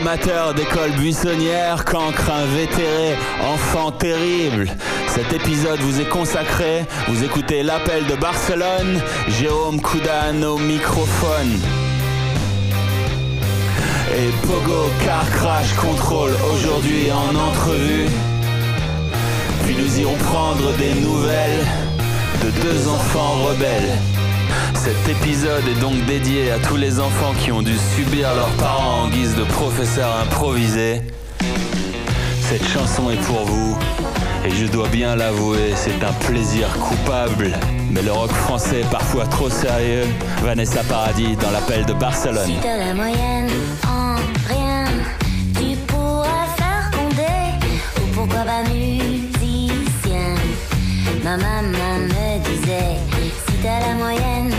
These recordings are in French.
Amateur d'école buissonnière, cancre invétéré, enfant terrible. Cet épisode vous est consacré. Vous écoutez l'appel de Barcelone. Jérôme Coudan au microphone. Et Pogo Car Crash Control aujourd'hui en entrevue. Puis nous irons prendre des nouvelles de deux enfants rebelles. Cet épisode est donc dédié à tous les enfants qui ont dû subir leurs parents en guise de professeurs improvisés. Cette chanson est pour vous, et je dois bien l'avouer, c'est un plaisir coupable. Mais le rock français est parfois trop sérieux. Vanessa Paradis dans l'appel de Barcelone. Si t'as la moyenne en rien, tu pourras faire condé ou pourquoi pas musicien. Ma maman me disait, si t'as la moyenne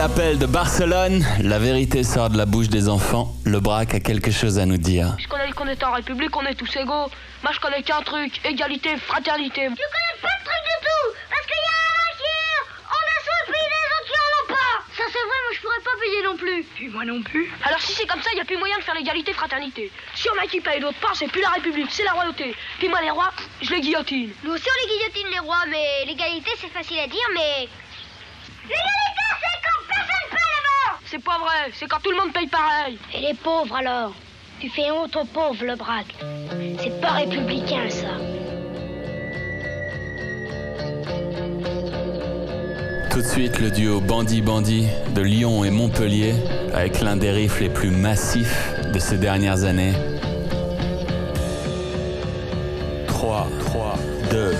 l'appel de Barcelone. La vérité sort de la bouche des enfants. Le braque a quelque chose à nous dire. Je connais qu'on est en République, on est tous égaux. Moi, je connais qu'un truc égalité, fraternité. Tu connais pas de truc du tout Parce qu'il y a un qui on a payé les autres qui en ont pas Ça c'est vrai, moi je pourrais pas payer non plus Puis moi non plus. Alors, si c'est comme ça, il n'y a plus moyen de faire l'égalité, fraternité. Si on a qui paye d'autre part, c'est plus la République, c'est la royauté. Puis moi, les rois, je les guillotine. Nous aussi on les guillotine les rois, mais l'égalité c'est facile à dire, mais... L'égalité c'est pas vrai, c'est quand tout le monde paye pareil. Et les pauvres alors? Tu fais honte aux pauvres, le braque. C'est pas républicain, ça. Tout de suite, le duo Bandit-Bandit de Lyon et Montpellier, avec l'un des riffs les plus massifs de ces dernières années. 3, 3, 2,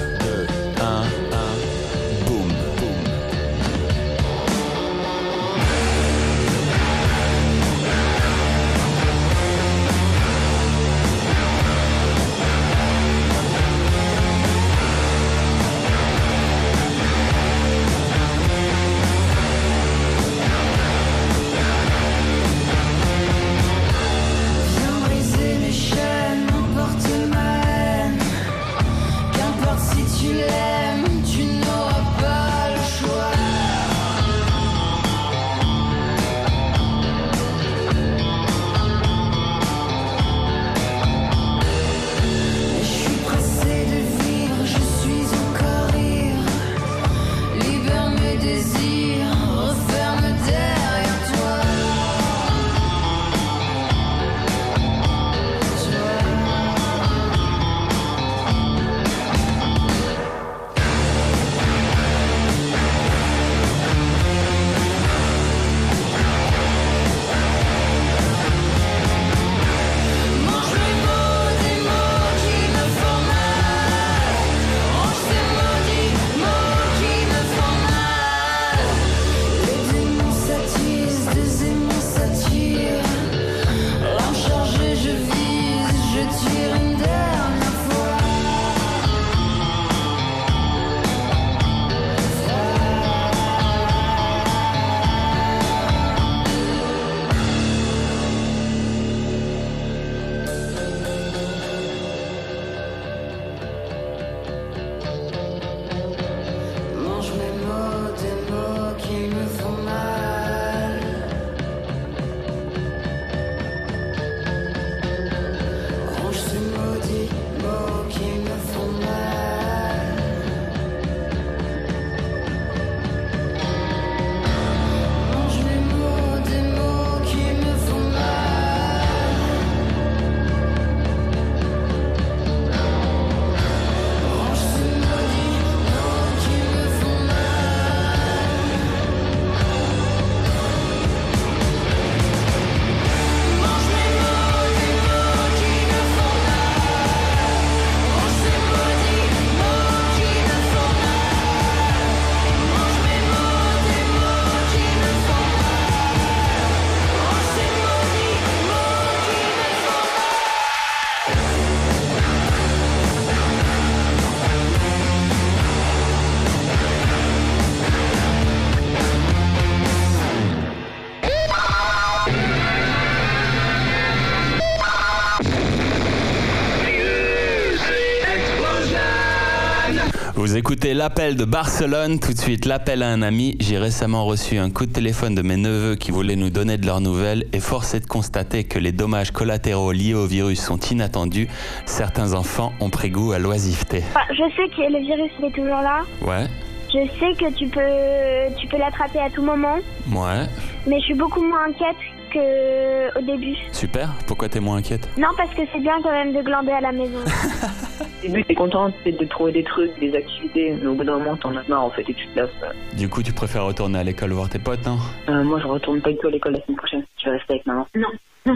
L'appel de Barcelone, tout de suite l'appel à un ami. J'ai récemment reçu un coup de téléphone de mes neveux qui voulaient nous donner de leurs nouvelles et force est de constater que les dommages collatéraux liés au virus sont inattendus. Certains enfants ont pris goût à l'oisiveté. Enfin, je sais que le virus il est toujours là. Ouais, Je sais que tu peux, tu peux l'attraper à tout moment. ouais, Mais je suis beaucoup moins inquiète que au début. super. Pourquoi t'es moins inquiète? Non, parce que c'est bien quand même de glander à la maison. Au début, t'es contente c'est de trouver des trucs, des activités, mais au bout d'un moment, t'en as marre en fait et tu te lasses. Du coup, tu préfères retourner à l'école voir tes potes, non? Euh, moi, je retourne pas du tout à l'école la semaine prochaine. Je vais rester avec maman. Non.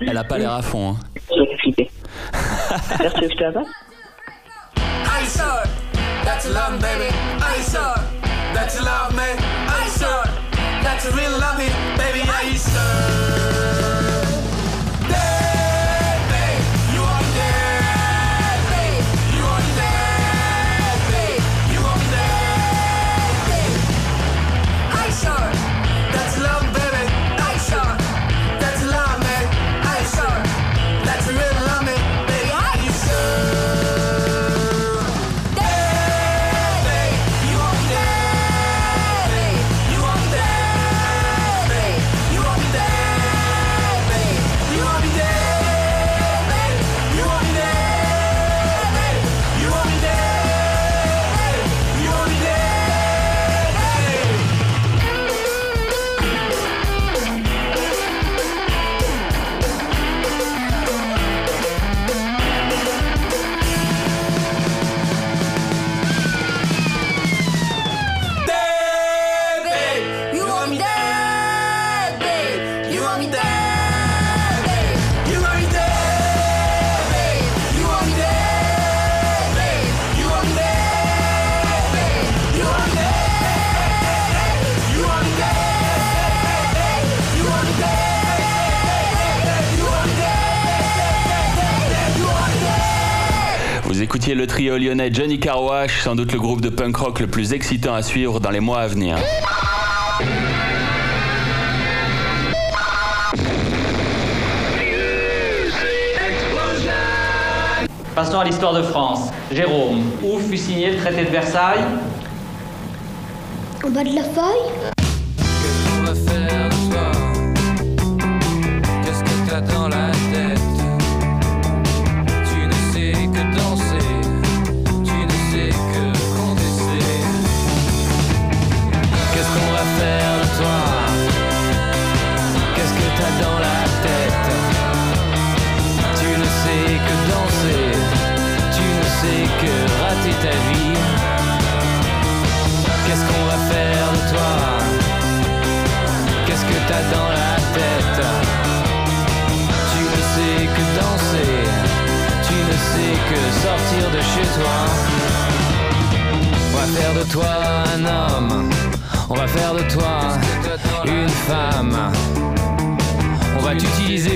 Elle a pas l'air à fond, hein. J'ai flipper. Merci, je te la passe Ice up, that's love, baby. Ice that's love, man. Ice up, that's real love, me, baby. Ice up. Baby, écoutiez le trio lyonnais Johnny Carwash, sans doute le groupe de punk rock le plus excitant à suivre dans les mois à venir. Passons à l'histoire de France. Jérôme, où fut signé le traité de Versailles? En bas de la feuille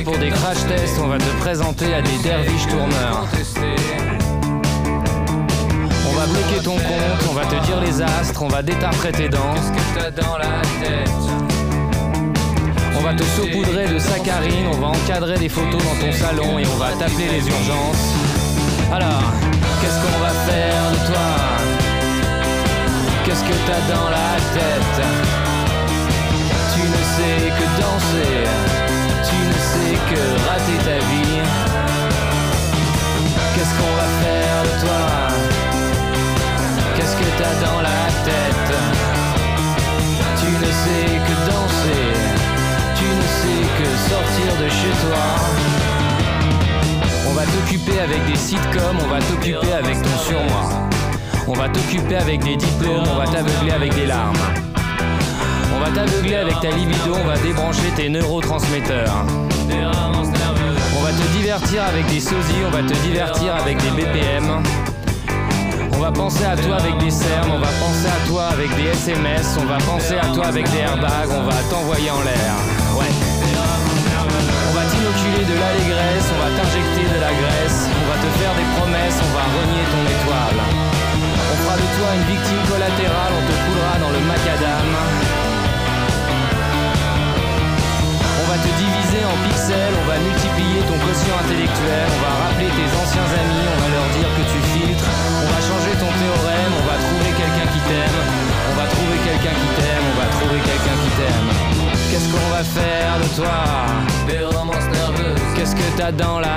pour des crash tests, on va te présenter à des derviches tourneurs. On va bloquer ton compte, on va te dire les astres, on va détartrer tes dents. Qu'est-ce que t'as dans la tête? On va te saupoudrer de saccharine, on va encadrer des photos dans ton salon et on va t'appeler les urgences. Alors, qu'est-ce qu'on va faire de toi? Qu'est-ce que t'as dans la tête? Tu ne sais que danser, que rater ta vie. Qu'est-ce qu'on va faire de toi? Qu'est-ce que t'as dans la tête? Tu ne sais que danser, tu ne sais que sortir de chez toi. On va t'occuper avec des sitcoms, on va t'occuper avec ton surmoi. On va t'occuper avec des diplômes, on va t'aveugler avec des larmes. On va t'aveugler avec ta libido, on va débrancher tes neurotransmetteurs. On va te divertir avec des sosies, on va te divertir avec des BPM. On va penser à toi avec des cernes, on va penser à toi avec des SMS, on va penser à toi avec des airbags, on va t'envoyer en l'air. Ouais. On va t'inoculer de l'allégresse, on va t'injecter de la graisse, on va te faire des promesses, on va renier ton étoile. On fera de toi une victime collatérale, on te coulera dans le macadam. Dans la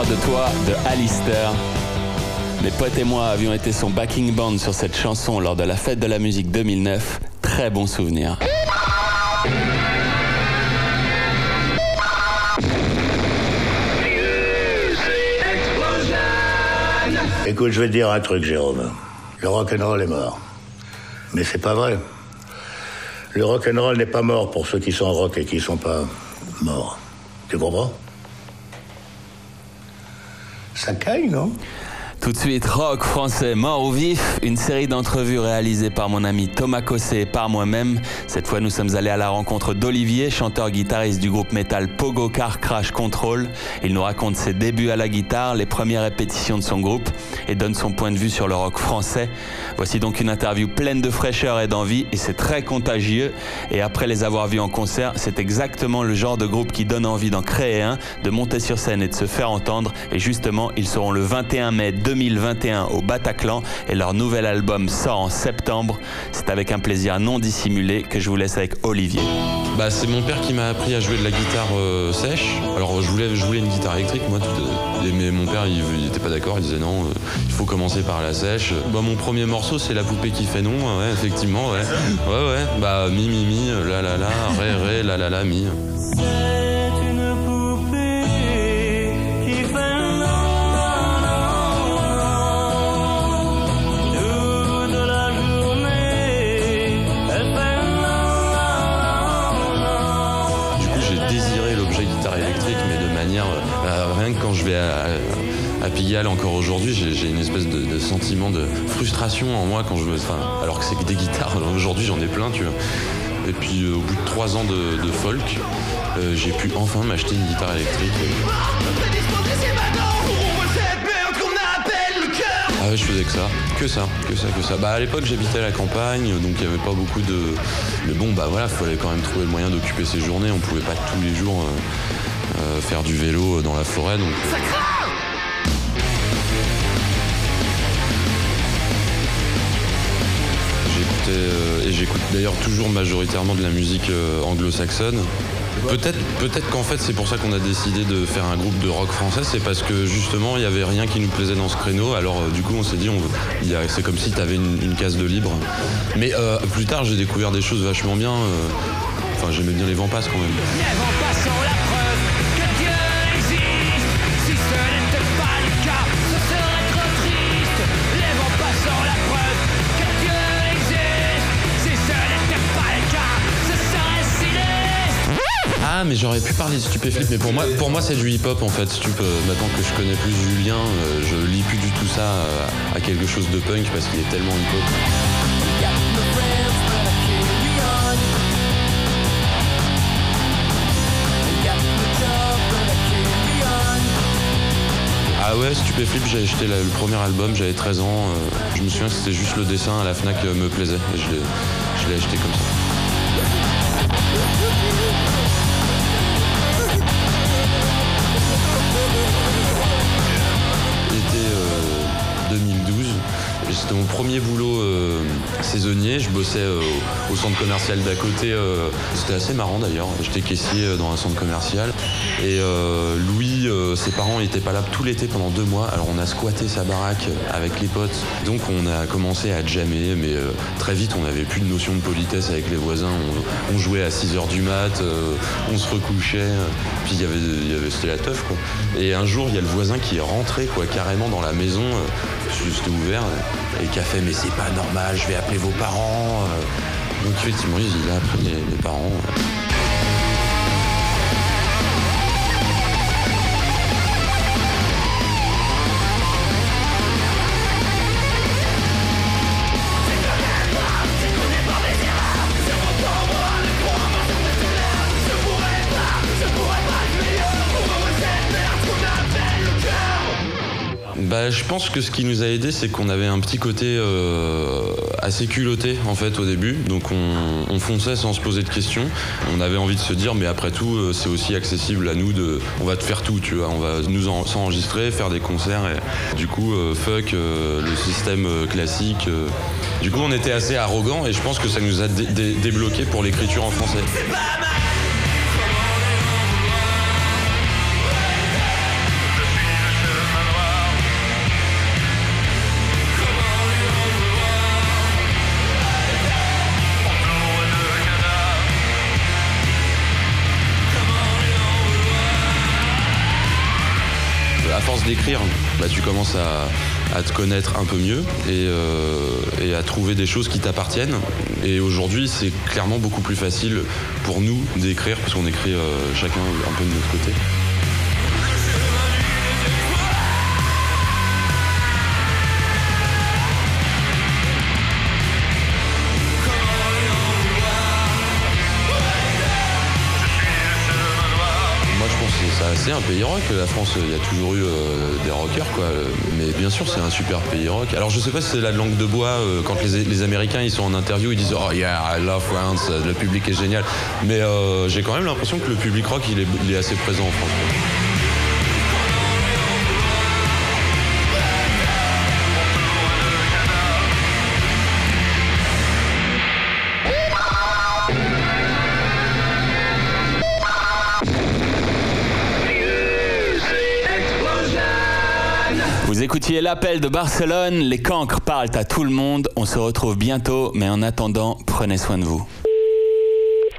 de toi de Alistair. Mes potes et moi avions été son backing band sur cette chanson lors de la fête de la musique 2009. Très bon souvenir. Écoute, je vais te dire un truc, Jérôme. Le rock'n'roll est mort. Mais c'est pas vrai. Le rock'n'roll n'est pas mort pour ceux qui sont rock et qui sont pas morts. Tu comprends? Sakai, ¿no? Tout de suite, rock français mort ou vif, une série d'entrevues réalisées par mon ami Thomas Cosset et par moi-même. Cette fois, nous sommes allés à la rencontre d'Olivier, chanteur-guitariste du groupe métal Pogo Car Crash Control. Il nous raconte ses débuts à la guitare, les premières répétitions de son groupe et donne son point de vue sur le rock français. Voici donc une interview pleine de fraîcheur et d'envie et c'est très contagieux. Et après les avoir vus en concert, c'est exactement le genre de groupe qui donne envie d'en créer un, de monter sur scène et de se faire entendre. Et justement, ils seront le 21 mai 2021 au Bataclan et leur nouvel album sort en septembre. C'est avec un plaisir non dissimulé que je vous laisse avec Olivier. Bah, c'est mon père qui m'a appris à jouer de la guitare euh, sèche. Alors je voulais, je voulais une guitare électrique, moi, tout, euh, mais mon père il, il était pas d'accord, il disait non, euh, il faut commencer par la sèche. Bah, mon premier morceau c'est la poupée qui fait non, ouais, effectivement, ouais. Ouais, ouais, bah mi mi mi, la la la, ré ré, la la la mi. Quand je vais à, à Pigalle encore aujourd'hui, j'ai une espèce de, sentiment de frustration en moi quand je me, alors que c'est que des guitares. Aujourd'hui j'en ai plein, tu vois. Et puis euh, au bout de trois ans de, folk, euh, j'ai pu enfin m'acheter une guitare électrique. Ah ouais, je faisais que ça, que ça, que ça, que ça. Bah à l'époque j'habitais à la campagne, donc il n'y avait pas beaucoup de. Mais bon bah voilà, fallait quand même trouver le moyen d'occuper ses journées. On pouvait pas tous les jours euh, euh, faire du vélo dans la forêt, donc. euh, J'écoutais euh, et j'écoute d'ailleurs toujours majoritairement de la musique anglo-saxonne. Peut-être, peut-être qu'en fait c'est pour ça qu'on a décidé de faire un groupe de rock français, c'est parce que justement il n'y avait rien qui nous plaisait dans ce créneau. Alors du coup on s'est dit, on, a- c'est comme si tu avais une, case de libre. Mais euh, plus tard j'ai découvert des choses vachement bien. Enfin j'aimais bien les Vampas quand même. Les Ah mais j'aurais pu parler de Stupéflip, mais pour moi, pour moi c'est du hip-hop en fait. Stup, maintenant que je connais plus Julien, euh, je lis plus du tout ça euh, à quelque chose de punk parce qu'il est tellement hip-hop. Ah ouais, Stupéflip, j'ai acheté le premier album, j'avais 13 ans. euh, je me souviens que c'était juste le dessin à la FNAC me plaisait je l'ai acheté comme ça. C'était mon premier boulot euh, saisonnier. Je bossais euh, au centre commercial d'à côté. euh, C'était assez marrant d'ailleurs. J'étais caissier dans un centre commercial. Et Louis, ses parents n'étaient pas là tout l'été pendant deux mois. Alors on a squatté sa baraque avec les potes. Donc on a commencé à jammer. Mais très vite, on n'avait plus de notion de politesse avec les voisins. On, jouait à 6 h du mat. on se recouchait. Puis y avait, c'était la teuf quoi. Et un jour, il y a le voisin qui est rentré quoi, carrément dans la maison. C'était ouvert et qui a fait mais c'est pas normal, je vais appeler vos parents. euh. Donc effectivement, il a les, les parents. Bah, je pense que ce qui nous a aidé, c'est qu'on avait un petit côté euh, assez culotté en fait au début. Donc on, on fonçait sans se poser de questions. On avait envie de se dire, mais après tout, euh, c'est aussi accessible à nous de, on va te faire tout, tu vois. On va nous en- s'enregistrer, faire des concerts. Et du coup, euh, fuck le système classique. Du coup, on était assez arrogant et je pense que ça nous a dé- débloqué pour l'écriture en français. D'écrire, bah, tu commences à, te connaître un peu mieux et, euh, et à trouver des choses qui t'appartiennent. Et aujourd'hui, c'est clairement beaucoup plus facile pour nous d'écrire, parce qu'on écrit euh, chacun un peu de notre côté. C'est ça, c'est un pays rock. La France, il y a toujours eu euh, des rockers, quoi. Mais bien sûr, c'est un super pays rock. Alors, je sais pas si c'est la langue de bois euh, quand les, Américains ils sont en interview, ils disent Oh yeah, I love France, le public est génial. Mais euh, j'ai quand même l'impression que le public rock, il est, assez présent en France. Écoutiez l'appel de Barcelone, les cancres parlent à tout le monde, on se retrouve bientôt, mais en attendant, prenez soin de vous.